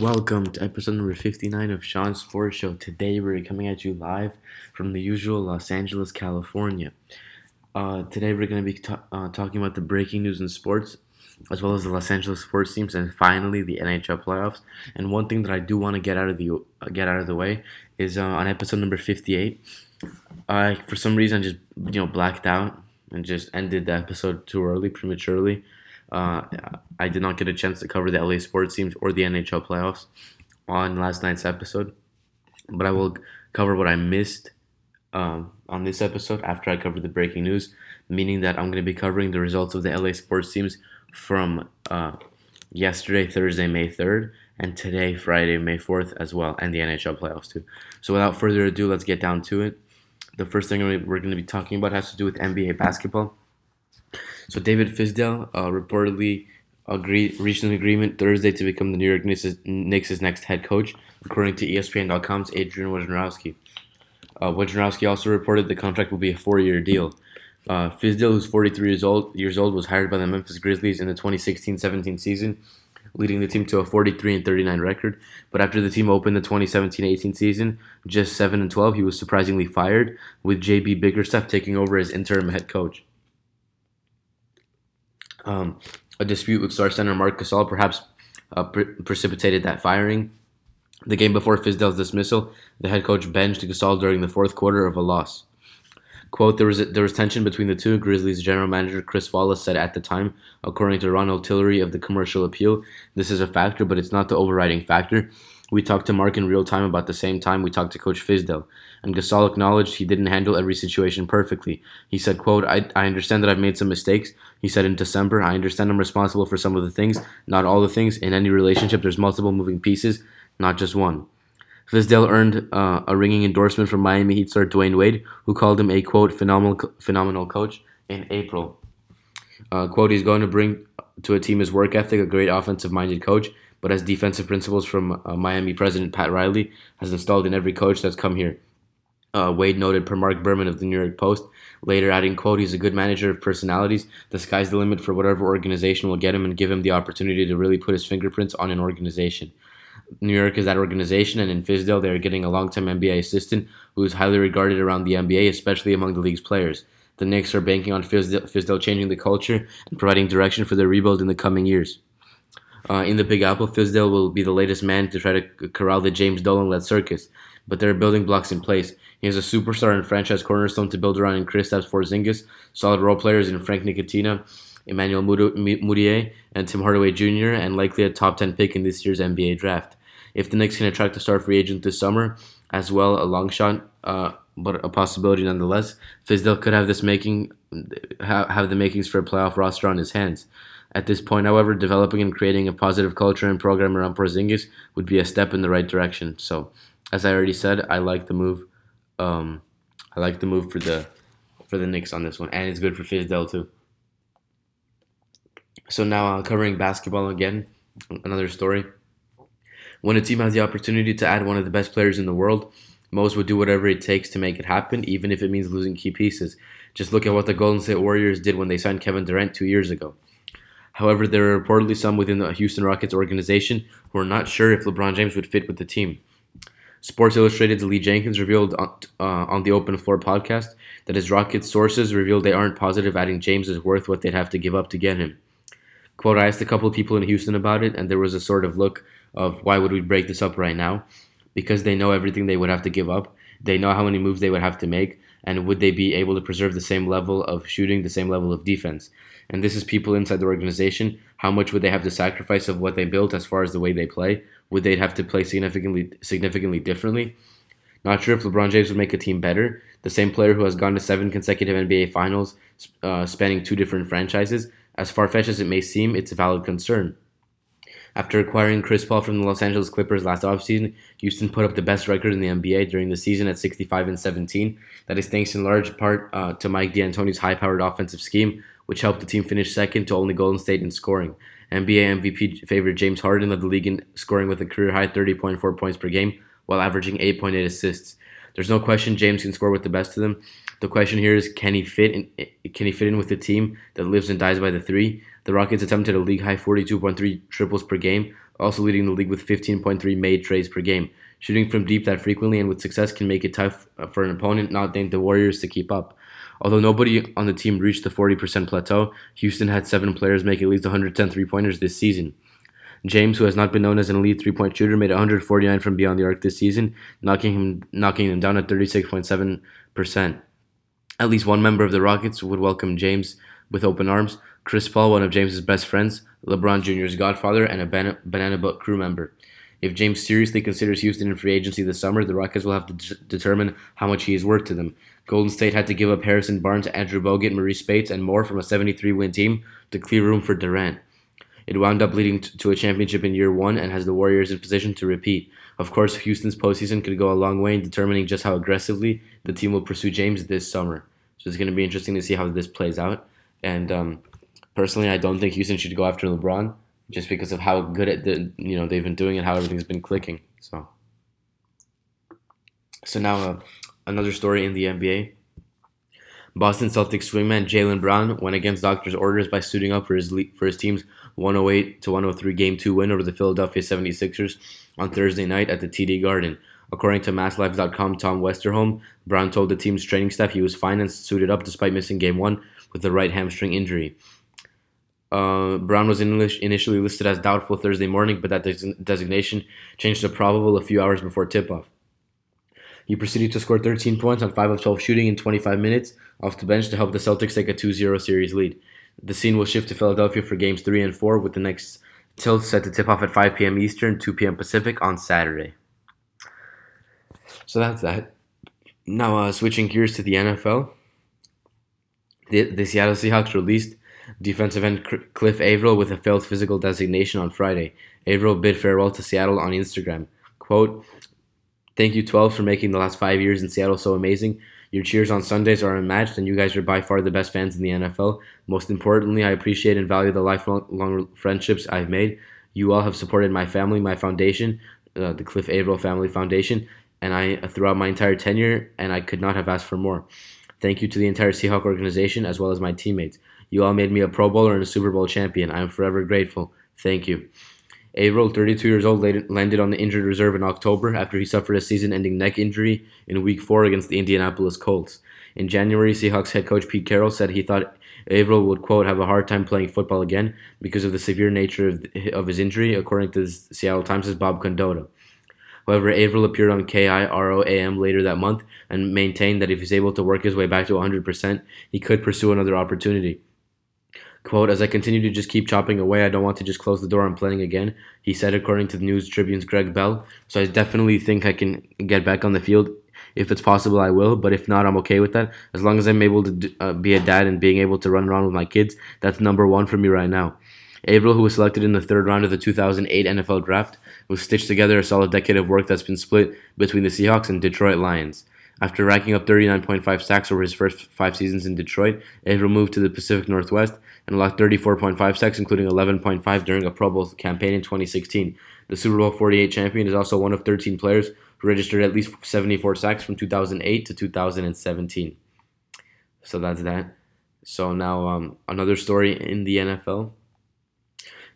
Welcome to episode number 59 of Sean's Sports Show. Today we're coming at you live from the usual Los Angeles, California. Uh, today we're going to be uh, talking about the breaking news in sports, as well as the Los Angeles sports teams, and finally the NHL playoffs. And one thing that I do want to get out of the uh, get out of the way is uh, on episode number 58. I for some reason just you know blacked out and just ended the episode too early, prematurely. Uh, I did not get a chance to cover the LA sports teams or the NHL playoffs on last night's episode, but I will cover what I missed um, on this episode after I cover the breaking news, meaning that I'm going to be covering the results of the LA sports teams from uh, yesterday, Thursday, May 3rd, and today, Friday, May 4th, as well, and the NHL playoffs too. So without further ado, let's get down to it. The first thing we're going to be talking about has to do with NBA basketball. So David Fizdale uh, reportedly agreed reached an agreement Thursday to become the New York Knicks' Knicks' next head coach, according to ESPN.com's Adrian Wojnarowski. Uh, Wojnarowski also reported the contract will be a four-year deal. Uh, Fizdale, who's 43 years old, years old, was hired by the Memphis Grizzlies in the 2016-17 season, leading the team to a 43 and 39 record. But after the team opened the 2017-18 season, just 7 and 12, he was surprisingly fired, with JB Bickerstaff taking over as interim head coach. Um, a dispute with star center Marc Gasol perhaps uh, pre- precipitated that firing. The game before Fizdale's dismissal, the head coach benched Gasol during the fourth quarter of a loss. Quote, there was, there was tension between the two, Grizzlies general manager Chris Wallace said at the time, according to Ronald Tillery of the Commercial Appeal. This is a factor, but it's not the overriding factor. We talked to Marc in real time about the same time we talked to Coach Fizdale, and Gasol acknowledged he didn't handle every situation perfectly. He said, quote, I, I understand that I've made some mistakes. He said in December, I understand I'm responsible for some of the things, not all the things. In any relationship, there's multiple moving pieces, not just one. Fizdale earned uh, a ringing endorsement from Miami Heat star Dwyane Wade, who called him a, quote, phenomenal, phenomenal coach in April. Uh, quote, he's going to bring to a team his work ethic, a great offensive minded coach, but as defensive principles from uh, Miami president Pat Riley has installed in every coach that's come here. Uh, Wade noted per Marc Berman of the New York Post, later adding, quote, he's a good manager of personalities. The sky's the limit for whatever organization will get him and give him the opportunity to really put his fingerprints on an organization. New York is that organization, and in Fizdale, they're getting a long-time NBA assistant who is highly regarded around the NBA, especially among the league's players. The Knicks are banking on Fizdale, Fizdale changing the culture and providing direction for their rebuild in the coming years. Uh, in the Big Apple, Fizdale will be the latest man to try to corral the James Dolan led circus, but there are building blocks in place. He has a superstar and franchise cornerstone to build around in Kristaps Porzingis, solid role players in Frank Ntilikina, Emmanuel Mudiay, and Tim Hardaway Jr., and likely a top 10 pick in this year's NBA draft. If the Knicks can attract a star free agent this summer, as well, a long shot, uh, but a possibility nonetheless, Fizdale could have this making have the makings for a playoff roster on his hands. At this point, however, developing and creating a positive culture and program around Porzingis would be a step in the right direction. So, as I already said, I like the move. Um, I like the move for the for the Knicks on this one, and it's good for Fizdale too. So now uh, covering basketball again, another story. When a team has the opportunity to add one of the best players in the world, most would do whatever it takes to make it happen, even if it means losing key pieces. Just look at what the Golden State Warriors did when they signed Kevin Durant two years ago. However, there are reportedly some within the Houston Rockets organization who are not sure if LeBron James would fit with the team. Sports Illustrated's Lee Jenkins revealed on, uh, on the Open Floor podcast that his Rockets sources revealed they aren't positive adding James is worth what they'd have to give up to get him. Quote, I asked a couple people in Houston about it, and there was a sort of look of why would we break this up right now? Because they know everything they would have to give up. They know how many moves they would have to make, and would they be able to preserve the same level of shooting, the same level of defense? And this is people inside the organization, how much would they have to sacrifice of what they built as far as the way they play? Would they have to play significantly significantly differently? Not sure if LeBron James would make a team better. The same player who has gone to seven consecutive NBA Finals, uh, spanning two different franchises. As far fetched as it may seem, it's a valid concern. After acquiring Chris Paul from the Los Angeles Clippers last offseason, Houston put up the best record in the NBA during the season at 65 and 17. That is thanks in large part uh, to Mike D'Antoni's high-powered offensive scheme, which helped the team finish second to only Golden State in scoring. NBA MVP favorite James Harden led the league in scoring with a career high 30.4 points per game, while averaging 8.8 assists. There's no question James can score with the best of them. The question here is can he fit in can he fit in with the team that lives and dies by the three? The Rockets attempted a league high 42.3 triples per game, also leading the league with 15.3 made trades per game. Shooting from deep that frequently and with success can make it tough uh, for an opponent not named the Warriors to keep up. Although nobody on the team reached the 40% plateau, Houston had seven players make at least 110 three pointers this season. James, who has not been known as an elite three point shooter, made 149 from beyond the arc this season, knocking him knocking him down at 36.7%. At least one member of the Rockets would welcome James with open arms. Chris Paul, one of James's best friends, LeBron Jr.'s godfather, and a Banana Boat crew member. If James seriously considers Houston in free agency this summer, the Rockets will have to d- determine how much he is worth to them. Golden State had to give up Harrison Barnes, Andrew Bogut, Marreese Speights, and more from a 73 win team to clear room for Durant. It wound up leading to a championship in year one and has the Warriors in position to repeat. Of course, Houston's postseason could go a long way in determining just how aggressively the team will pursue James this summer. So it's going to be interesting to see how this plays out. And um, personally, I don't think Houston should go after LeBron just because of how good you know they've been doing and how everything's been clicking. So, so now uh, another story in the NBA. Boston Celtics swingman Jaylen Brown went against doctor's orders by suiting up for his for his team's 108 to 103 game 2 win over the Philadelphia 76ers on Thursday night at the TD Garden. According to MassLive.com, Tom Westerholm, Brown told the team's training staff he was fine and suited up despite missing game 1 with a right hamstring injury. Uh, Brown was initially listed as doubtful Thursday morning, but that des- designation changed to probable a few hours before tip off. He proceeded to score 13 points on 5 of 12 shooting in 25 minutes off the bench to help the Celtics take a 2 0 series lead. The scene will shift to Philadelphia for games 3 and 4, with the next tilt set to tip off at 5 p.m. Eastern, 2 p.m. Pacific on Saturday. So that's that. Now, uh, switching gears to the NFL, the, the Seattle Seahawks released defensive end Cliff Avril with a failed physical designation on Friday. Avril bid farewell to Seattle on Instagram. Quote, Thank you, 12, for making the last five years in Seattle so amazing. Your cheers on Sundays are unmatched, and you guys are by far the best fans in the NFL. Most importantly, I appreciate and value the lifelong friendships I've made. You all have supported my family, my foundation, uh, the Cliff Avril Family Foundation, and I uh, throughout my entire tenure, and I could not have asked for more. Thank you to the entire Seahawk organization as well as my teammates. You all made me a Pro Bowler and a Super Bowl champion. I am forever grateful. Thank you. Avril, 32 years old, landed on the injured reserve in October after he suffered a season ending neck injury in Week 4 against the Indianapolis Colts. In January, Seahawks head coach Pete Carroll said he thought Avril would, quote, have a hard time playing football again because of the severe nature of, of his injury, according to the Seattle Times' Bob Condotta. However, Avril appeared on KIROAM later that month and maintained that if he's able to work his way back to 100%, he could pursue another opportunity. Quote, as I continue to just keep chopping away, I don't want to just close the door on playing again, he said, according to the News Tribune's Greg Bell. So I definitely think I can get back on the field. If it's possible, I will, but if not, I'm okay with that. As long as I'm able to uh, be a dad and being able to run around with my kids, that's number one for me right now. Avril, who was selected in the third round of the 2008 NFL Draft, was stitched together a solid decade of work that's been split between the Seahawks and Detroit Lions. After racking up 39.5 sacks over his first five seasons in Detroit, Avril moved to the Pacific Northwest and logged 34.5 sacks, including 11.5 during a Pro Bowl campaign in 2016. The Super Bowl 48 champion is also one of 13 players who registered at least 74 sacks from 2008 to 2017. So that's that. So now um, another story in the NFL.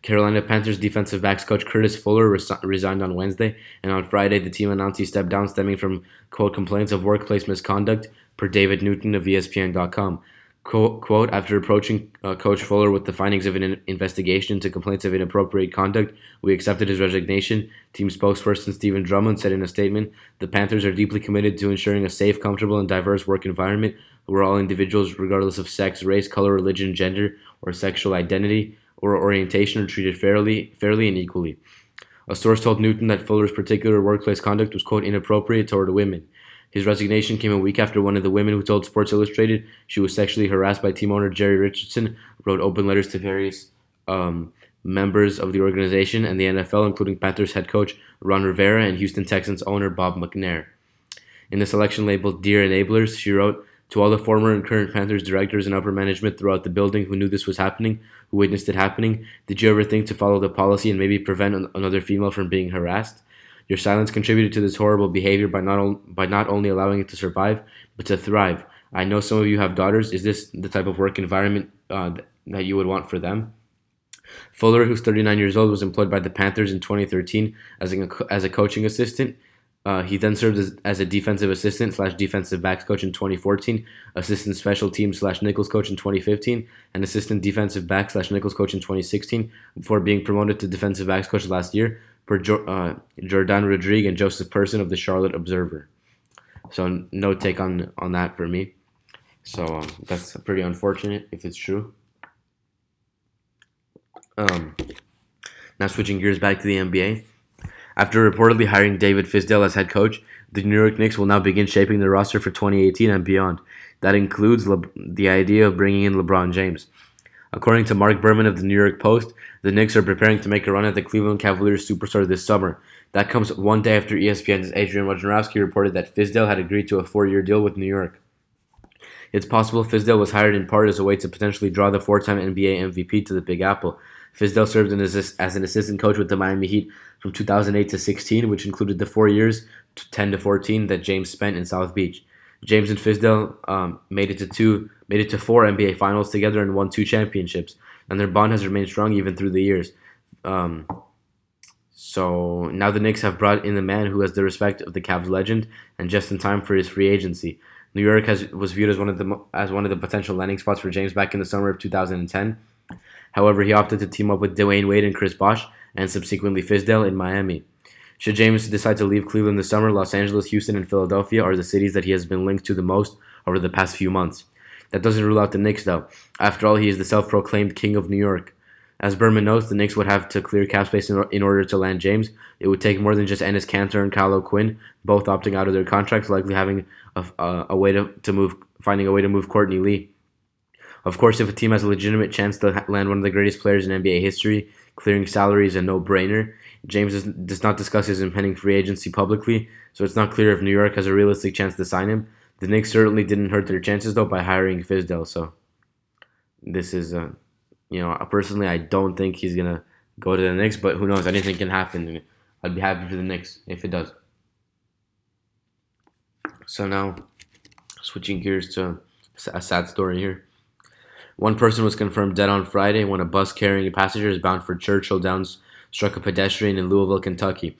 Carolina Panthers defensive backs coach Curtis Fuller res- resigned on Wednesday, and on Friday the team announced he stepped down stemming from quote complaints of workplace misconduct per David Newton of ESPN.com. Quote, quote after approaching uh, Coach Fuller with the findings of an in- investigation into complaints of inappropriate conduct, we accepted his resignation. Team spokesperson Stephen Drummond said in a statement, "The Panthers are deeply committed to ensuring a safe, comfortable, and diverse work environment where all individuals, regardless of sex, race, color, religion, gender, or sexual identity, or orientation are treated fairly, fairly and equally. A source told Newton that Fuller's particular workplace conduct was, quote, inappropriate toward women. His resignation came a week after one of the women who told Sports Illustrated she was sexually harassed by team owner Jerry Richardson wrote open letters to various um, members of the organization and the NFL, including Panthers head coach Ron Rivera and Houston Texans owner Bob McNair. In the selection labeled Dear Enablers, she wrote, to all the former and current Panthers directors and upper management throughout the building who knew this was happening, who witnessed it happening, did you ever think to follow the policy and maybe prevent another female from being harassed? Your silence contributed to this horrible behavior by not, on, by not only allowing it to survive, but to thrive. I know some of you have daughters. Is this the type of work environment uh, that you would want for them? Fuller, who's 39 years old, was employed by the Panthers in 2013 as a, as a coaching assistant. Uh, he then served as, as a defensive assistant slash defensive backs coach in 2014, assistant special teams slash nickels coach in 2015, and assistant defensive back slash nickels coach in 2016 before being promoted to defensive backs coach last year per jo- uh, Jordan Rodriguez and Joseph Person of the Charlotte Observer. So no take on on that for me. So um, that's pretty unfortunate if it's true. Um, now switching gears back to the NBA. After reportedly hiring David Fizdale as head coach, the New York Knicks will now begin shaping their roster for 2018 and beyond. That includes Le- the idea of bringing in LeBron James. According to Marc Berman of the New York Post, the Knicks are preparing to make a run at the Cleveland Cavaliers superstar this summer. That comes one day after ESPN's Adrian Wojnarowski reported that Fizdale had agreed to a four-year deal with New York. It's possible Fizdale was hired in part as a way to potentially draw the four-time NBA MVP to the Big Apple. Fizdale served as an assistant coach with the Miami Heat from 2008 to 16, which included the four years, 10 to 14, that James spent in South Beach. James and Fizdale um, made it to two, made it to four NBA Finals together and won two championships, and their bond has remained strong even through the years. Um, so now the Knicks have brought in the man who has the respect of the Cavs legend, and just in time for his free agency. New York has was viewed as one of the as one of the potential landing spots for James back in the summer of 2010. However, he opted to team up with Dwyane Wade and Chris Bosh, and subsequently Fizdale in Miami. Should James decide to leave Cleveland this summer, Los Angeles, Houston, and Philadelphia are the cities that he has been linked to the most over the past few months. That doesn't rule out the Knicks, though. After all, he is the self proclaimed king of New York. As Berman notes, the Knicks would have to clear cap space in, order to land James. It would take more than just Enes Kanter and Kyle Quinn, both opting out of their contracts, likely having a, a, a way to, to move, finding a way to move Courtney Lee. Of course, if a team has a legitimate chance to land one of the greatest players in NBA history, clearing salary is a no-brainer. James does, not discuss his impending free agency publicly, so it's not clear if New York has a realistic chance to sign him. The Knicks certainly didn't hurt their chances though by hiring Fizdale. So this is, uh, you know, personally I don't think he's gonna go to the Knicks, but who knows? Anything can happen. I'd be happy for the Knicks if it does. So now, switching gears to a sad story here. One person was confirmed dead on Friday when a bus carrying passengers bound for Churchill Downs struck a pedestrian in Louisville, Kentucky.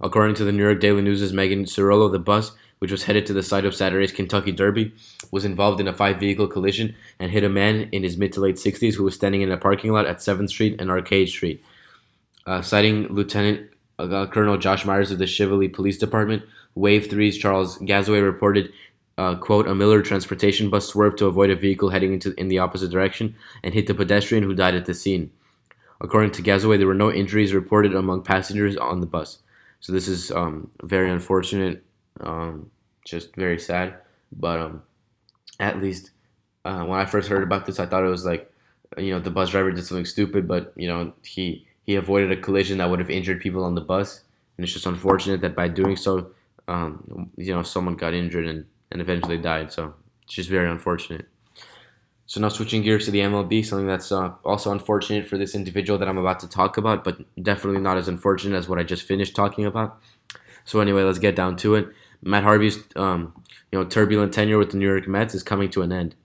According to the New York Daily News' Megan Cerullo, the bus, which was headed to the site of Saturday's Kentucky Derby, was involved in a five vehicle collision and hit a man in his mid to late 60s who was standing in a parking lot at 7th Street and Arcade Street. Uh, citing Lieutenant uh, Colonel Josh Myers of the Shively Police Department, Wave 3's Charles Gazaway reported uh, quote, a Miller transportation bus swerved to avoid a vehicle heading into in the opposite direction and hit the pedestrian who died at the scene. According to Gazaway, there were no injuries reported among passengers on the bus. So this is um, very unfortunate, um, just very sad. But um, at least uh, when I first heard about this, I thought it was like, you know, the bus driver did something stupid, but you know, he he avoided a collision that would have injured people on the bus, and it's just unfortunate that by doing so, um, you know, someone got injured and and eventually died. So it's just very unfortunate. So now switching gears to the MLB, something that's uh, also unfortunate for this individual that I'm about to talk about, but definitely not as unfortunate as what I just finished talking about. So anyway, let's get down to it. Matt Harvey's um, you know turbulent tenure with the New York Mets is coming to an end.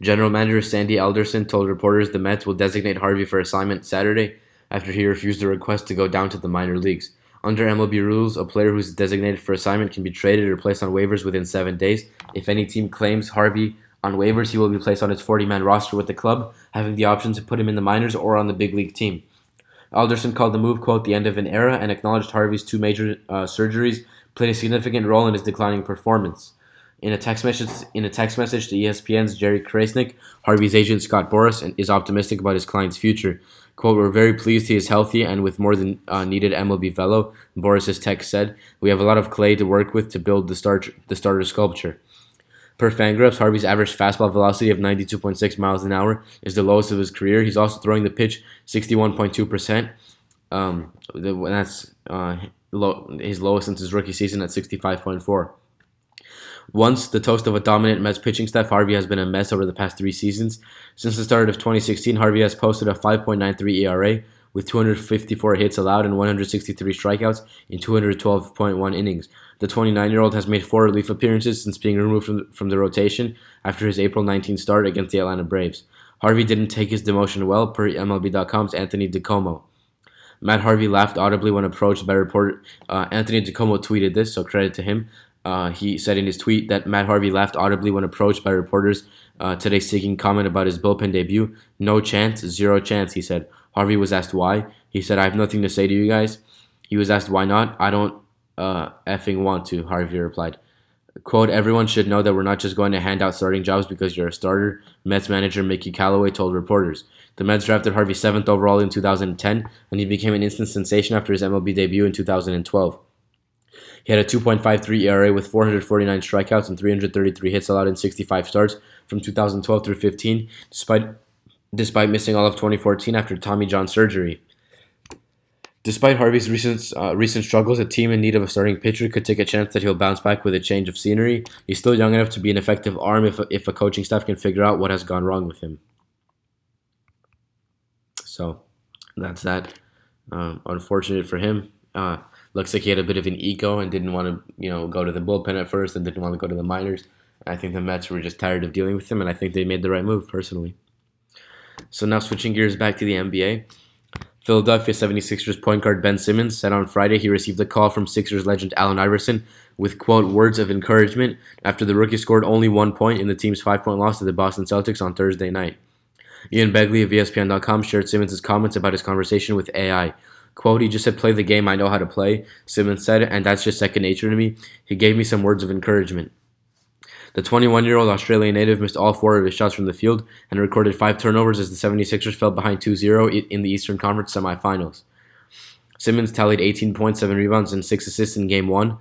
General Manager Sandy Alderson told reporters the Mets will designate Harvey for assignment Saturday after he refused a request to go down to the minor leagues. Under MLB rules, a player who's designated for assignment can be traded or placed on waivers within seven days. If any team claims Harvey on waivers, he will be placed on its 40 man roster with the club, having the option to put him in the minors or on the big league team. Alderson called the move, quote, the end of an era and acknowledged Harvey's two major uh, surgeries played a significant role in his declining performance. In a text message, in a text message to ESPN's Jerry Crasnick, Harvey's agent Scott Boras is optimistic about his client's future. Quote, we're very pleased he is healthy and with more than uh, needed MLB velo, Boras's text said. We have a lot of clay to work with to build the, start, the starter sculpture. Per Fangraphs, Harvey's average fastball velocity of 92.6 miles an hour is the lowest of his career. He's also throwing the pitch 61.2%. Um, that's uh, low, his lowest since his rookie season at 65.4. Once the toast of a dominant Mets pitching staff, Harvey has been a mess over the past three seasons. Since the start of 2016, Harvey has posted a 5.93 ERA with 254 hits allowed and 163 strikeouts in 212.1 innings. The 29 year old has made four relief appearances since being removed from, from the rotation after his April 19 start against the Atlanta Braves. Harvey didn't take his demotion well, per MLB.com's Anthony DiComo. Matt Harvey laughed audibly when approached by reporter. Uh, Anthony DiComo tweeted this, so credit to him. Uh, he said in his tweet that Matt Harvey laughed audibly when approached by reporters uh, today seeking comment about his bullpen debut. No chance, zero chance, he said. Harvey was asked why. He said, I have nothing to say to you guys. He was asked why not. I don't uh, effing want to, Harvey replied. Quote, everyone should know that we're not just going to hand out starting jobs because you're a starter, Mets manager Mickey Callaway told reporters. The Mets drafted Harvey 7th overall in 2010, and he became an instant sensation after his MLB debut in 2012. He had a 2.53 ERA with 449 strikeouts and 333 hits allowed in 65 starts from 2012 through 15, despite despite missing all of 2014 after Tommy John surgery. Despite Harvey's recent uh, recent struggles, a team in need of a starting pitcher could take a chance that he'll bounce back with a change of scenery. He's still young enough to be an effective arm if if a coaching staff can figure out what has gone wrong with him. So, that's that. Um, unfortunate for him. Uh, looks like he had a bit of an ego and didn't want to, you know, go to the bullpen at first and didn't want to go to the minors. I think the Mets were just tired of dealing with him, and I think they made the right move personally. So now switching gears back to the NBA. Philadelphia 76ers point guard Ben Simmons said on Friday he received a call from Sixers legend Allen Iverson with, quote, words of encouragement after the rookie scored only one point in the team's five point loss to the Boston Celtics on Thursday night. Ian Begley of ESPN.com shared Simmons' comments about his conversation with AI. Quote, he just said, play the game I know how to play, Simmons said, and that's just second nature to me. He gave me some words of encouragement. The 21 year old Australian native missed all four of his shots from the field and recorded five turnovers as the 76ers fell behind 2 0 in the Eastern Conference semifinals. Simmons tallied 18 points, 7 rebounds, and 6 assists in Game 1,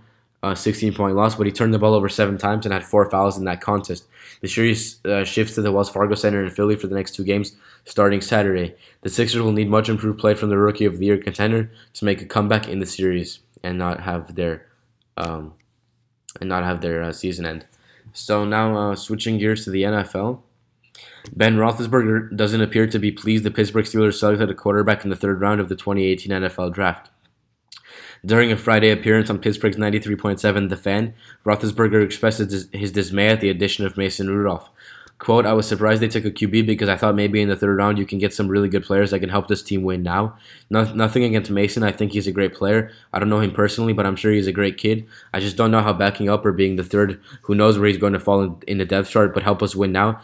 uh, 16 point loss, but he turned the ball over seven times and had four fouls in that contest. The series uh, shifts to the Wells Fargo Center in Philly for the next two games, starting Saturday. The Sixers will need much improved play from the Rookie of the Year contender to make a comeback in the series and not have their um, and not have their uh, season end. So now uh, switching gears to the NFL. Ben Roethlisberger doesn't appear to be pleased the Pittsburgh Steelers selected a quarterback in the third round of the 2018 NFL Draft. During a Friday appearance on Pittsburgh's 93.7 The Fan, Roethlisberger expressed his dismay at the addition of Mason Rudolph. Quote, I was surprised they took a QB because I thought maybe in the third round you can get some really good players that can help this team win now. No, nothing against Mason. I think he's a great player. I don't know him personally, but I'm sure he's a great kid. I just don't know how backing up or being the third, who knows where he's going to fall in, in the depth chart, but help us win now.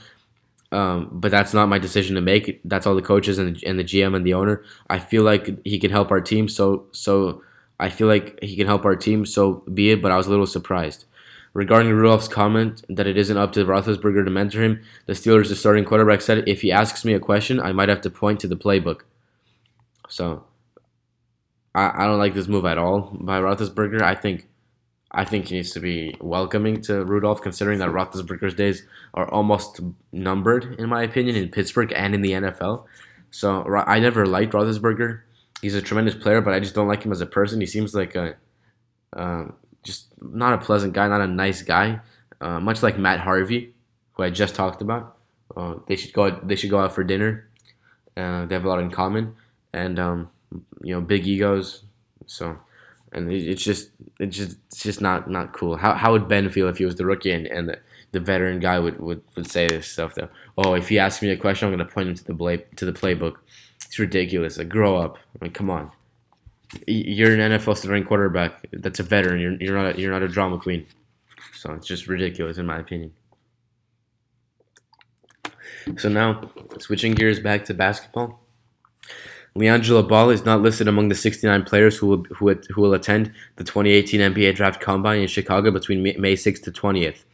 Um, but that's not my decision to make. That's all the coaches and the, and the GM and the owner. I feel like he can help our team, so so I feel like he can help our team, so be it. But I was a little surprised. Regarding Rudolph's comment that it isn't up to Roethlisberger to mentor him, the Steelers' starting quarterback said, "If he asks me a question, I might have to point to the playbook." So, I, I don't like this move at all by Roethlisberger. I think, I think he needs to be welcoming to Rudolph, considering that Roethlisberger's days are almost numbered, in my opinion, in Pittsburgh and in the NFL. So I never liked Roethlisberger. He's a tremendous player, but I just don't like him as a person. He seems like a um, just not a pleasant guy, not a nice guy. Uh, much like Matt Harvey, who I just talked about. Uh, they should go. They should go out for dinner. Uh, they have a lot in common, and um, you know, big egos. So, and it's just, it's just, it's just not not cool. How, how would Ben feel if he was the rookie and, and the, the veteran guy would, would, would say this stuff though? Oh, if he asks me a question, I'm gonna point him to the play to the playbook. It's ridiculous. Like, grow up. Mean, come on you're an NFL starting quarterback. That's a veteran. You're, you're not a, you're not a drama queen. So it's just ridiculous in my opinion. So now switching gears back to basketball. LiAngelo Ball is not listed among the 69 players who will, who, who will attend the 2018 NBA Draft Combine in Chicago between May 6th to 20th.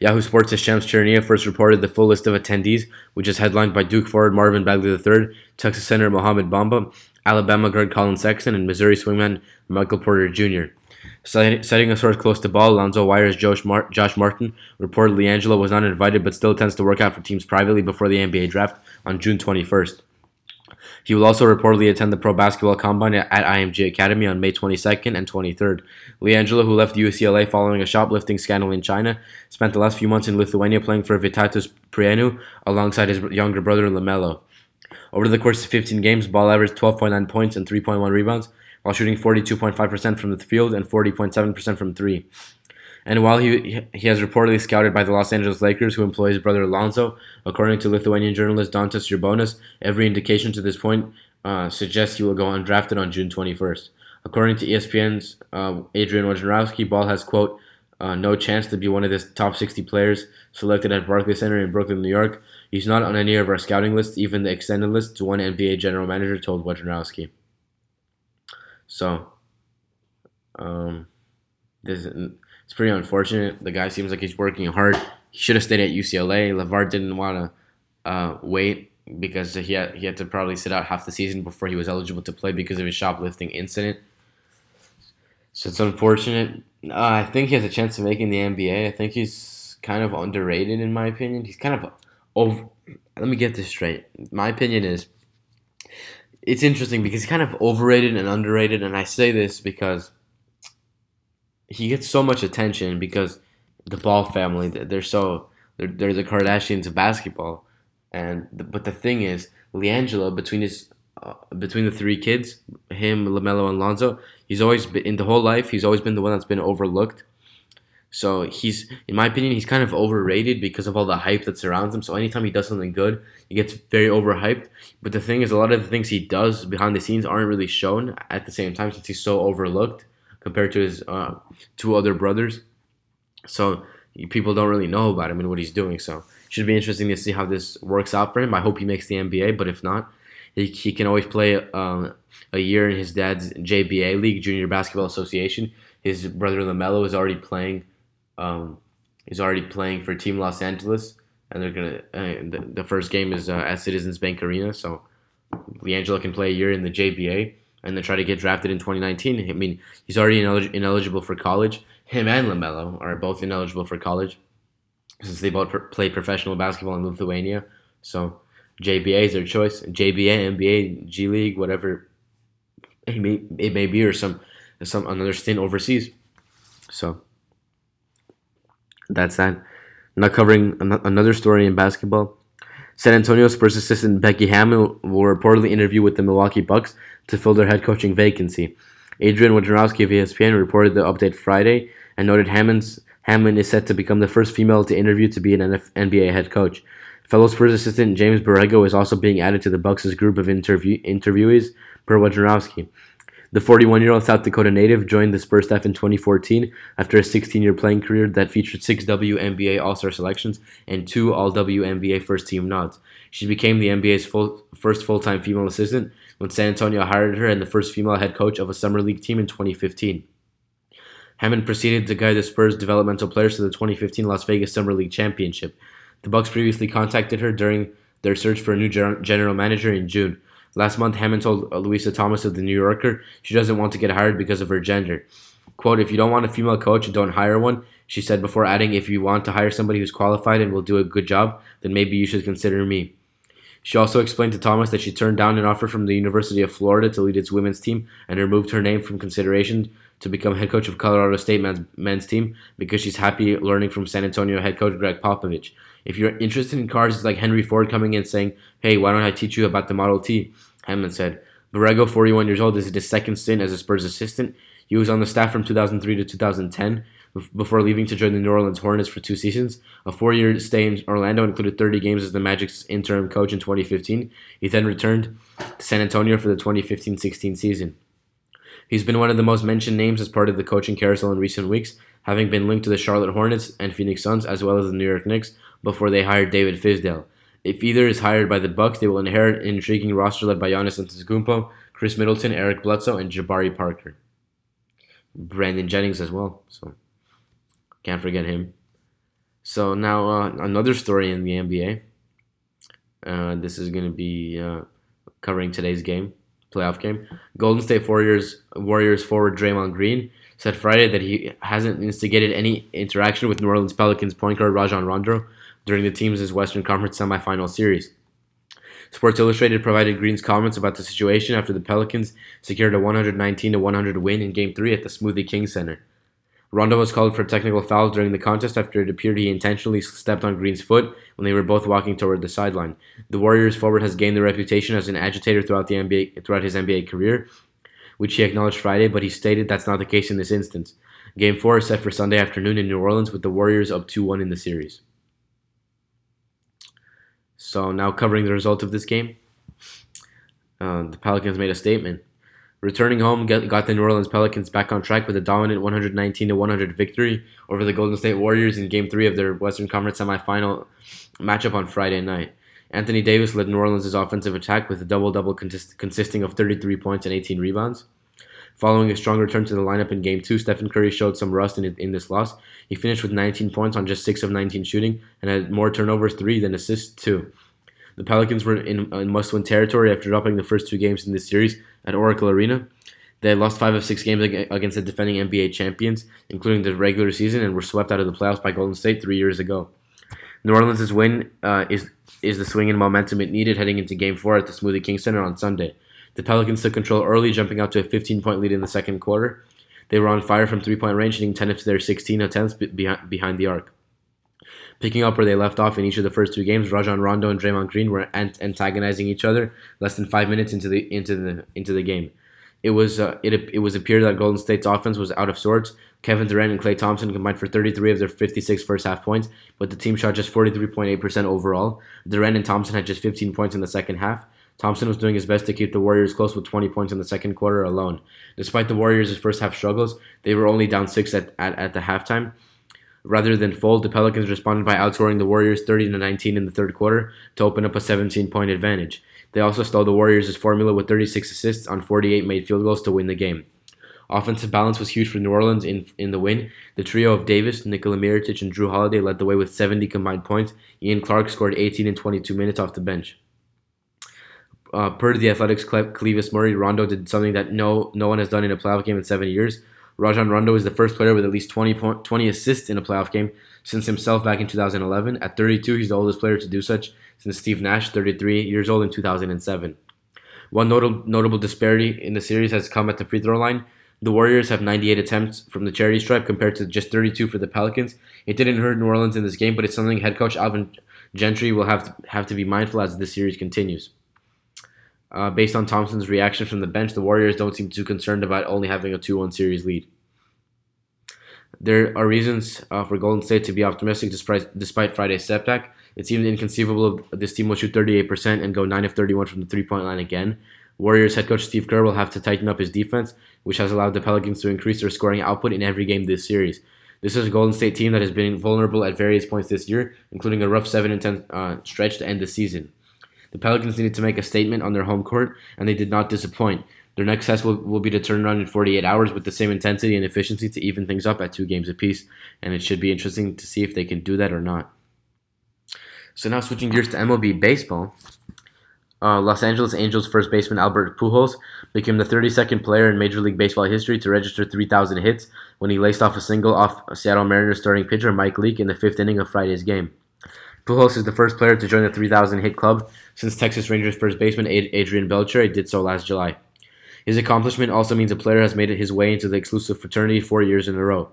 Yahoo Sports' Shams Charania first reported the full list of attendees, which is headlined by Duke forward Marvin Bagley III, Texas center Mohamed Bamba, Alabama guard Collin Sexton, and Missouri swingman Michael Porter Jr. Citing a source close to ball, Lonzo Wire's Josh, Mar- Josh Martin reported LiAngelo was not invited but still tends to work out for teams privately before the NBA draft on June 21st. He will also reportedly attend the Pro Basketball Combine at IMG Academy on May 22nd and 23rd. LiAngelo, who left UCLA following a shoplifting scandal in China, spent the last few months in Lithuania playing for Vytautas Prienų alongside his younger brother LaMelo. Over the course of 15 games, Ball averaged 12.9 points and 3.1 rebounds, while shooting 42.5% from the field and 40.7% from three. And while he he has reportedly scouted by the Los Angeles Lakers, who employ his brother Alonzo, according to Lithuanian journalist Dantas Urbonas, every indication to this point uh, suggests he will go undrafted on June 21st. According to ESPN's uh, Adrian Wojnarowski, Ball has quote uh, no chance to be one of the top 60 players selected at Barclays Center in Brooklyn, New York. He's not on any of our scouting lists, even the extended list, to one NBA general manager told Wojnarowski. So, um, this it's pretty unfortunate. The guy seems like he's working hard. He should have stayed at UCLA. LeVar didn't want to uh, wait because he had he had to probably sit out half the season before he was eligible to play because of his shoplifting incident. So it's unfortunate. Uh, I think he has a chance of making the NBA. I think he's kind of underrated in my opinion. He's kind of over. Let me get this straight. My opinion is it's interesting because he's kind of overrated and underrated, and I say this because he gets so much attention because the Ball family they're so they're, they're the Kardashians of basketball, and the, but the thing is, LiAngelo between his uh, between the three kids, him, Lamelo, and Lonzo, he's always been in the whole life. He's always been the one that's been overlooked. So he's, in my opinion, he's kind of overrated because of all the hype that surrounds him. So anytime he does something good, he gets very overhyped. But the thing is, a lot of the things he does behind the scenes aren't really shown at the same time since he's so overlooked compared to his uh, two other brothers. So people don't really know about him and what he's doing. So should be interesting to see how this works out for him. I hope he makes the NBA, but if not, he, he can always play uh, a year in his dad's JBA league, Junior Basketball Association. His brother Lamelo is already playing. Um, he's already playing for Team Los Angeles, and they're gonna. Uh, the, the, first game is uh, at Citizens Bank Arena, so LiAngelo can play a year in the JBA and then try to get drafted in 2019. I mean, he's already ineligible for college. Him and Lamelo are both ineligible for college since they both play professional basketball in Lithuania. So JBA is their choice. JBA, NBA, G League, whatever it may, it may be, or some some another stint overseas. So that's that. Not covering another story in basketball. San Antonio Spurs assistant Becky Hammon will reportedly interview with the Milwaukee Bucks to fill their head coaching vacancy. Adrian Wojnarowski of ESPN reported the update Friday and noted Hammond's Hammon is set to become the first female to interview to be an NF- NBA head coach. Fellow Spurs assistant James Borrego is also being added to the Bucks' group of interview- interviewees per Wojnarowski. The 41 year old South Dakota native joined the Spurs staff in 2014 after a 16 year playing career that featured six WNBA All Star selections and two All WNBA first team nods. She became the NBA's full, first full time female assistant when San Antonio hired her and the first female head coach of a Summer League team in 2015. Hammond proceeded to guide the Spurs developmental players to the 2015 Las Vegas Summer League Championship. The Bucks previously contacted her during their search for a new general manager in June. Last month, Hammon told Louisa Thomas of the New Yorker she doesn't want to get hired because of her gender. Quote, if you don't want a female coach, don't hire one, she said before adding, if you want to hire somebody who's qualified and will do a good job, then maybe you should consider me. She also explained to Thomas that she turned down an offer from the University of Florida to lead its women's team and removed her name from consideration to become head coach of Colorado State men's, men's team because she's happy learning from San Antonio head coach Gregg Popovich. If you're interested in cars, it's like Henry Ford coming in saying, hey, why don't I teach you about the Model T? Hammon said. Borrego, 41 years old, is his second stint as a Spurs assistant. He was on the staff from 2003 to 2010 before leaving to join the New Orleans Hornets for two seasons. A four year stay in Orlando included 30 games as the Magic's interim coach in 2015. He then returned to San Antonio for the 2015 16 season. He's been one of the most mentioned names as part of the coaching carousel in recent weeks, having been linked to the Charlotte Hornets and Phoenix Suns as well as the New York Knicks before they hired David Fizdale. If either is hired by the Bucks, they will inherit an intriguing roster led by Giannis Antetokounmpo, Khris Middleton, Eric Bledsoe, and Jabari Parker. Brandon Jennings as well, so can't forget him. So now uh, another story in the NBA. Uh, this is going to be uh, covering today's game, playoff game. Golden State Warriors Warriors forward Draymond Green said Friday that he hasn't instigated any interaction with New Orleans Pelicans point guard Rajon Rondo during the team's Western Conference semifinal series. Sports Illustrated provided Green's comments about the situation after the Pelicans secured a 119 100 win in Game 3 at the Smoothie King Center. Rondo was called for technical foul during the contest after it appeared he intentionally stepped on Green's foot when they were both walking toward the sideline. The Warriors forward has gained a reputation as an agitator throughout the NBA throughout his NBA career, which he acknowledged Friday, but he stated that's not the case in this instance. Game 4 is set for Sunday afternoon in New Orleans with the Warriors up 2 1 in the series. So, now covering the result of this game, uh, the Pelicans made a statement. Returning home got the New Orleans Pelicans back on track with a dominant 119 100 victory over the Golden State Warriors in Game 3 of their Western Conference semifinal matchup on Friday night. Anthony Davis led New Orleans' offensive attack with a double double consisting of 33 points and 18 rebounds. Following a strong return to the lineup in Game 2, Stephen Curry showed some rust in, in this loss. He finished with 19 points on just 6 of 19 shooting and had more turnovers 3 than assists 2. The Pelicans were in, in must win territory after dropping the first two games in this series at Oracle Arena. They lost five of six games against the defending NBA champions, including the regular season, and were swept out of the playoffs by Golden State three years ago. New Orleans' win uh, is is the swing in momentum it needed heading into Game Four at the Smoothie King Center on Sunday. The Pelicans took control early, jumping out to a 15 point lead in the second quarter. They were on fire from three point range, hitting 10 of their 16 attempts behind the arc. Picking up where they left off in each of the first two games, Rajon Rondo and Draymond Green were antagonizing each other less than five minutes into the into the into the game. It was uh, it it was appeared that Golden State's offense was out of sorts. Kevin Durant and Klay Thompson combined for 33 of their 56 first half points, but the team shot just 43.8% overall. Durant and Thompson had just 15 points in the second half. Thompson was doing his best to keep the Warriors close with 20 points in the second quarter alone. Despite the Warriors' first half struggles, they were only down six at, at, at the halftime. Rather than fold, the Pelicans responded by outscoring the Warriors 30 to 19 in the third quarter to open up a 17 point advantage. They also stole the Warriors' formula with 36 assists on 48 made field goals to win the game. Offensive balance was huge for New Orleans in, in the win. The trio of Davis, Nikola Mirotic, and Jrue Holiday led the way with 70 combined points. Ian Clark scored 18 in 22 minutes off the bench. Uh, per the Athletics' Clevis Murray, Rondo did something that no no one has done in a playoff game in seven years. Rajon Rondo is the first player with at least 20, point, 20 assists in a playoff game since himself back in 2011. At 32, he's the oldest player to do such since Steve Nash, 33 years old in 2007. One notable, notable disparity in the series has come at the free throw line. The Warriors have 98 attempts from the charity stripe compared to just 32 for the Pelicans. It didn't hurt New Orleans in this game, but it's something head coach Alvin Gentry will have to, have to be mindful as the series continues. Uh, based on Thompson's reaction from the bench, the Warriors don't seem too concerned about only having a 2 1 series lead. There are reasons uh, for Golden State to be optimistic despite, despite Friday's setback. It seems inconceivable this team will shoot 38% and go 9 of 31 from the three point line again. Warriors head coach Steve Kerr will have to tighten up his defense, which has allowed the Pelicans to increase their scoring output in every game this series. This is a Golden State team that has been vulnerable at various points this year, including a rough 7 and 10 uh, stretch to end the season. The Pelicans needed to make a statement on their home court, and they did not disappoint. Their next test will, will be to turn around in 48 hours with the same intensity and efficiency to even things up at two games apiece, and it should be interesting to see if they can do that or not. So now switching gears to MLB baseball. Uh, Los Angeles Angels first baseman Albert Pujols became the 32nd player in Major League Baseball history to register 3,000 hits when he laced off a single off Seattle Mariners starting pitcher Mike Leake in the fifth inning of Friday's game. Pujols is the first player to join the 3,000 hit club since Texas Rangers first baseman Adrian Beltre did so last July. His accomplishment also means a player has made it his way into the exclusive fraternity four years in a row.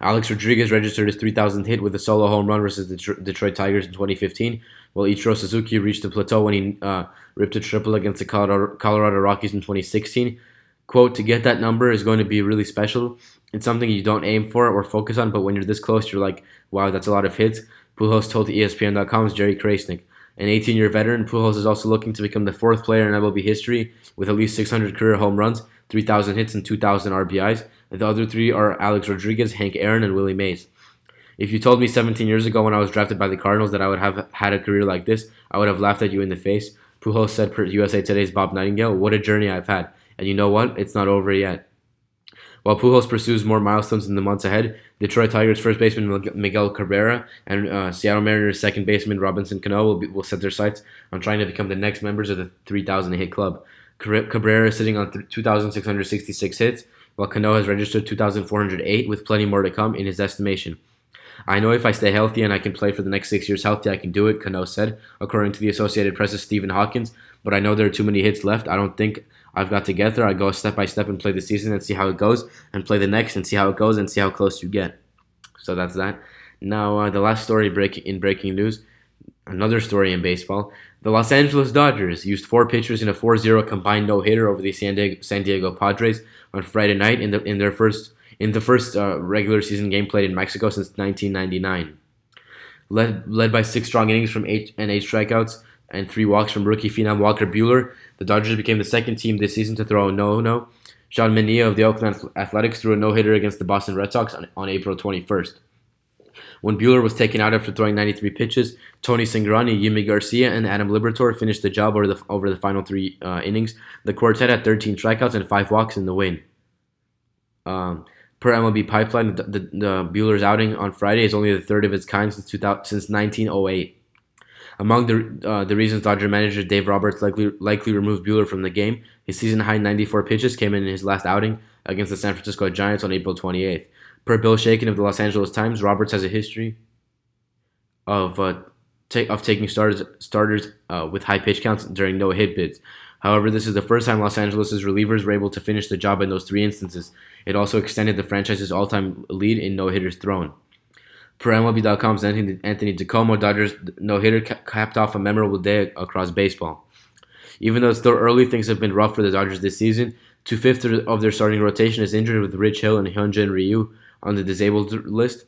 Alex Rodriguez registered his 3,000th hit with a solo home run versus the Detroit Tigers in 2015, while Ichiro Suzuki reached the plateau when he uh, ripped a triple against the Colorado, Colorado Rockies in 2016. Quote, to get that number is going to be really special. It's something you don't aim for or focus on, but when you're this close, you're like, wow, that's a lot of hits. Pujols told ESPN.com's Jerry Crasnick. An 18 year veteran, Pujols is also looking to become the fourth player in MLB history with at least 600 career home runs, 3,000 hits, and 2,000 RBIs. The other three are Alex Rodriguez, Hank Aaron, and Willie Mays. If you told me 17 years ago when I was drafted by the Cardinals that I would have had a career like this, I would have laughed at you in the face. Pujols said per USA Today's Bob Nightingale, What a journey I've had. And you know what? It's not over yet. While Pujols pursues more milestones in the months ahead, Detroit Tigers first baseman Miguel Cabrera and uh, Seattle Mariners second baseman Robinson Cano will, be, will set their sights on trying to become the next members of the 3,000 hit club. Cabrera is sitting on 2,666 hits, while Cano has registered 2,408, with plenty more to come in his estimation. I know if I stay healthy and I can play for the next six years healthy, I can do it, Cano said, according to the Associated Press's Stephen Hawkins. But I know there are too many hits left. I don't think I've got together. I go step by step and play the season and see how it goes, and play the next and see how it goes and see how close you get. So that's that. Now, uh, the last story break in breaking news, another story in baseball. The Los Angeles Dodgers used four pitchers in a 4-0 combined no-hitter over the San Diego, San Diego Padres on Friday night in the in their first in the first uh, regular season game played in Mexico since 1999. Led, led by six strong innings from eight and eight strikeouts and three walks from rookie phenom Walker Buehler, the Dodgers became the second team this season to throw a no-no. Sean Manaea of the Oakland Athletics threw a no-hitter against the Boston Red Sox on, on April 21st. When Buehler was taken out after throwing 93 pitches, Tony Cingrani, Yimi Garcia, and Adam Liberatore finished the job over the over the final three uh, innings. The quartet had 13 strikeouts and five walks in the win. Um, per MLB Pipeline, the, the, the Buehler's outing on Friday is only the third of its kind since 2000, since 1908. Among the uh, the reasons Dodger manager Dave Roberts likely likely removed Buehler from the game, his season high 94 pitches came in his last outing against the San Francisco Giants on April 28th. Per Bill Shaikin of the Los Angeles Times, Roberts has a history of uh, of taking starters starters uh, with high pitch counts during no hit bids. However, this is the first time Los Angeles' relievers were able to finish the job in those three instances. It also extended the franchise's all-time lead in no hitters thrown. Per MLB.com's Anthony, Anthony DiComo, Dodgers no hitter capped off a memorable day across baseball. Even though it's still early, things have been rough for the Dodgers this season. Two fifths of their starting rotation is injured, with Rich Hill and Hyunjin Ryu on the disabled list.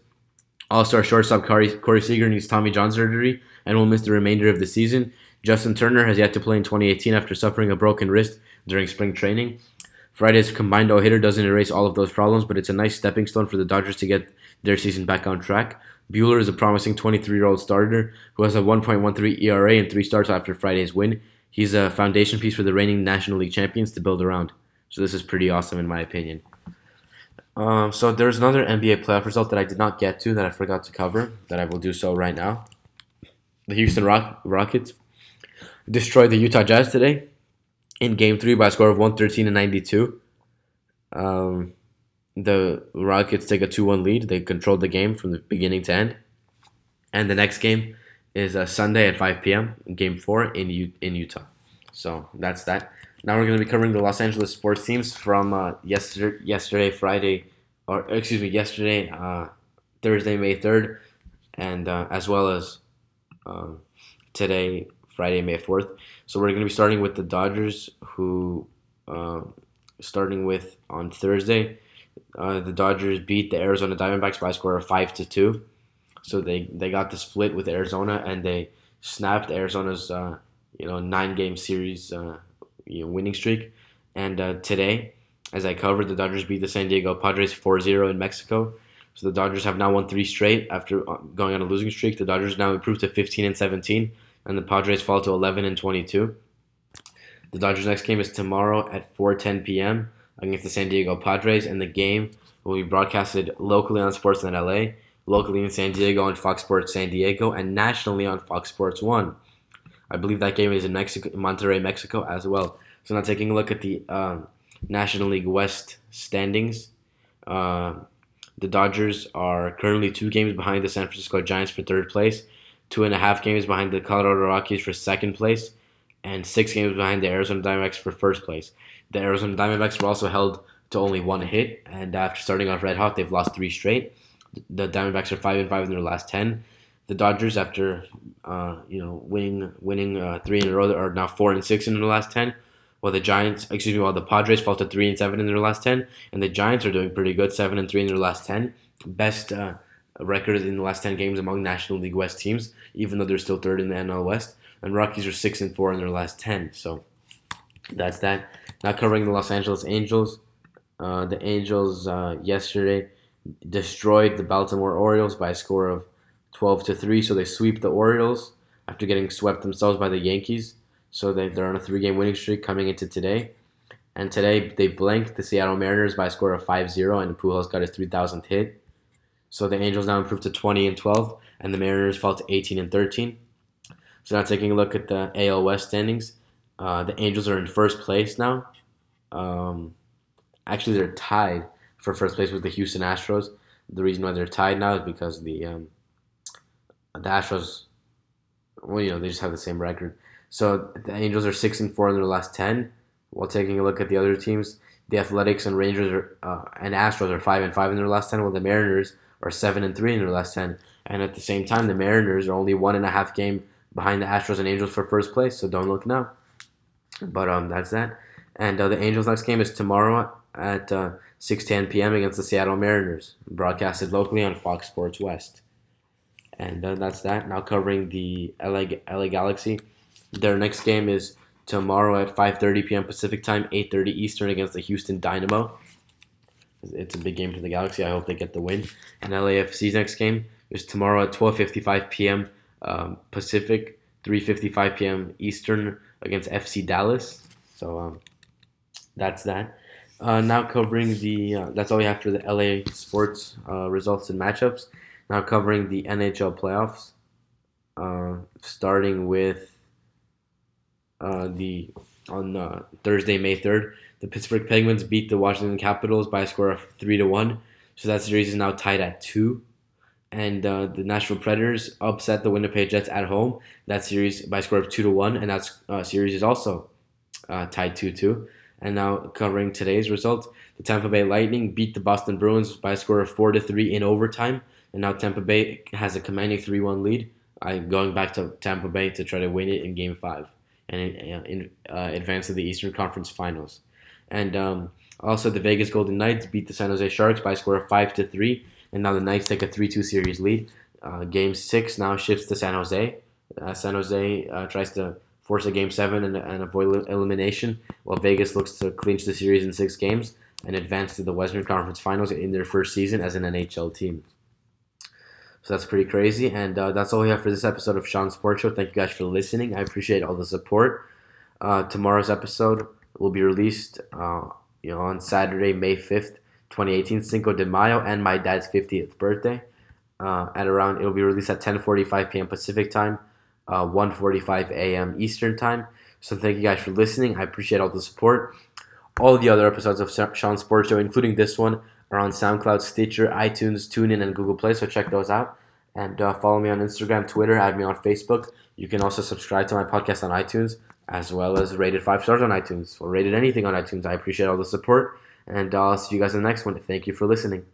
All star shortstop Corey, Corey Seager needs Tommy John surgery and will miss the remainder of the season. Justin Turner has yet to play in 2018 after suffering a broken wrist during spring training. Friday's combined no hitter doesn't erase all of those problems, but it's a nice stepping stone for the Dodgers to get their season back on track. Buehler is a promising 23 year old starter who has a 1.13 ERA and three starts after Friday's win. He's a foundation piece for the reigning National League champions to build around. So this is pretty awesome in my opinion. Um, so there's another NBA playoff result that I did not get to that I forgot to cover that I will do so right now. The Houston Rock- Rockets destroyed the Utah Jazz today in Game Three by a score of 113 to 92. Um, the Rockets take a 2 1 lead. They controlled the game from the beginning to end. And the next game is a uh, Sunday at 5 p.m., game four in, U- in Utah. So that's that. Now we're going to be covering the Los Angeles sports teams from uh, yesterday, yesterday, Friday, or excuse me, yesterday, uh, Thursday, May 3rd, and uh, as well as um, today, Friday, May 4th. So we're going to be starting with the Dodgers, who, uh, starting with on Thursday, uh, the Dodgers beat the Arizona Diamondbacks by a score of five to two. So they, they got the split with Arizona and they snapped Arizona's uh, you know nine game series uh, you know, winning streak. And uh, today, as I covered, the Dodgers beat the San Diego Padres 4-0 in Mexico. So the Dodgers have now won three straight after uh, going on a losing streak. The Dodgers now improved to 15 and 17, and the Padres fall to 11 and 22. The Dodgers' next game is tomorrow at 4:10 p.m against the San Diego Padres, and the game will be broadcasted locally on Sportsnet LA, locally in San Diego on Fox Sports San Diego, and nationally on Fox Sports One. I believe that game is in Mexico, Monterrey, Mexico, as well. So now taking a look at the um, National League West standings, uh, the Dodgers are currently two games behind the San Francisco Giants for third place, two and a half games behind the Colorado Rockies for second place, and six games behind the Arizona Diamondbacks for first place. The Arizona Diamondbacks were also held to only one hit, and after starting off red hot, they've lost three straight. The Diamondbacks are five and five in their last ten. The Dodgers, after uh, you know winning winning uh, three in a row, are now four and six in their last ten. While the Giants, excuse me, while the Padres fall to three and seven in their last ten, and the Giants are doing pretty good, seven and three in their last ten. Best uh, record in the last ten games among National League West teams, even though they're still third in the NL West. And Rockies are six and four in their last ten. So that's that. Now covering the Los Angeles Angels. Uh, the Angels uh, yesterday destroyed the Baltimore Orioles by a score of 12 to 3. So they sweep the Orioles after getting swept themselves by the Yankees. So they, they're on a three game winning streak coming into today. And today they blanked the Seattle Mariners by a score of 5 0, and Pujols got his 3,000th hit. So the Angels now improved to 20 and 12, and the Mariners fall to 18 and 13. So now taking a look at the AL West standings. Uh, the Angels are in first place now. Um, actually, they're tied for first place with the Houston Astros. The reason why they're tied now is because the um, the Astros, well, you know, they just have the same record. So the Angels are six and four in their last ten. While taking a look at the other teams, the Athletics and Rangers are, uh, and Astros are five and five in their last ten, while the Mariners are seven and three in their last ten. And at the same time, the Mariners are only one and a half game behind the Astros and Angels for first place. So don't look now. But um, that's that. And uh, the Angels' next game is tomorrow at uh, 6:10 p.m. against the Seattle Mariners, broadcasted locally on Fox Sports West. And uh, that's that. Now covering the LA, LA Galaxy. Their next game is tomorrow at 5:30 p.m. Pacific time, 8:30 Eastern against the Houston Dynamo. It's a big game for the Galaxy. I hope they get the win. And LAFC's next game is tomorrow at 12:55 p.m. Um, Pacific, 3:55 p.m. Eastern against FC Dallas. So um, that's that. Uh, now covering the uh, that's all we have for the LA sports uh, results and matchups. Now covering the NHL playoffs, uh, starting with uh, the on uh, Thursday, May third, the Pittsburgh Penguins beat the Washington Capitals by a score of three to one. So that series is now tied at two, and uh, the Nashville Predators upset the Winnipeg Jets at home. That series by a score of two to one, and that uh, series is also uh, tied two two. And now covering today's results, the Tampa Bay Lightning beat the Boston Bruins by a score of four to three in overtime, and now Tampa Bay has a commanding three one lead. I'm going back to Tampa Bay to try to win it in Game Five and in, in uh, advance to the Eastern Conference Finals. And um, also the Vegas Golden Knights beat the San Jose Sharks by a score of five to three, and now the Knights take a three two series lead. Uh, game six now shifts to San Jose. Uh, San Jose uh, tries to force a game seven and, and avoid elimination, while Vegas looks to clinch the series in six games and advance to the Western Conference Finals in their first season as an NHL team. So that's pretty crazy, and uh, that's all we have for this episode of Sean Sports Show. Thank you guys for listening. I appreciate all the support. Uh, tomorrow's episode will be released, uh, you know, on Saturday, May fifth, twenty eighteen, Cinco de Mayo, and my dad's fiftieth birthday. Uh, at around, it'll be released at ten forty five p.m. Pacific time uh, 1.45 a.m. Eastern Time. So thank you guys for listening. I appreciate all the support. All the other episodes of Sean Sports Show, including this one, are on SoundCloud, Stitcher, iTunes, TuneIn, and Google Play. So check those out. And uh, follow me on Instagram, Twitter, add me on Facebook. You can also subscribe to my podcast on iTunes, as well as rated five stars on iTunes or rated anything on iTunes. I appreciate all the support. And I'll see you guys in the next one. Thank you for listening.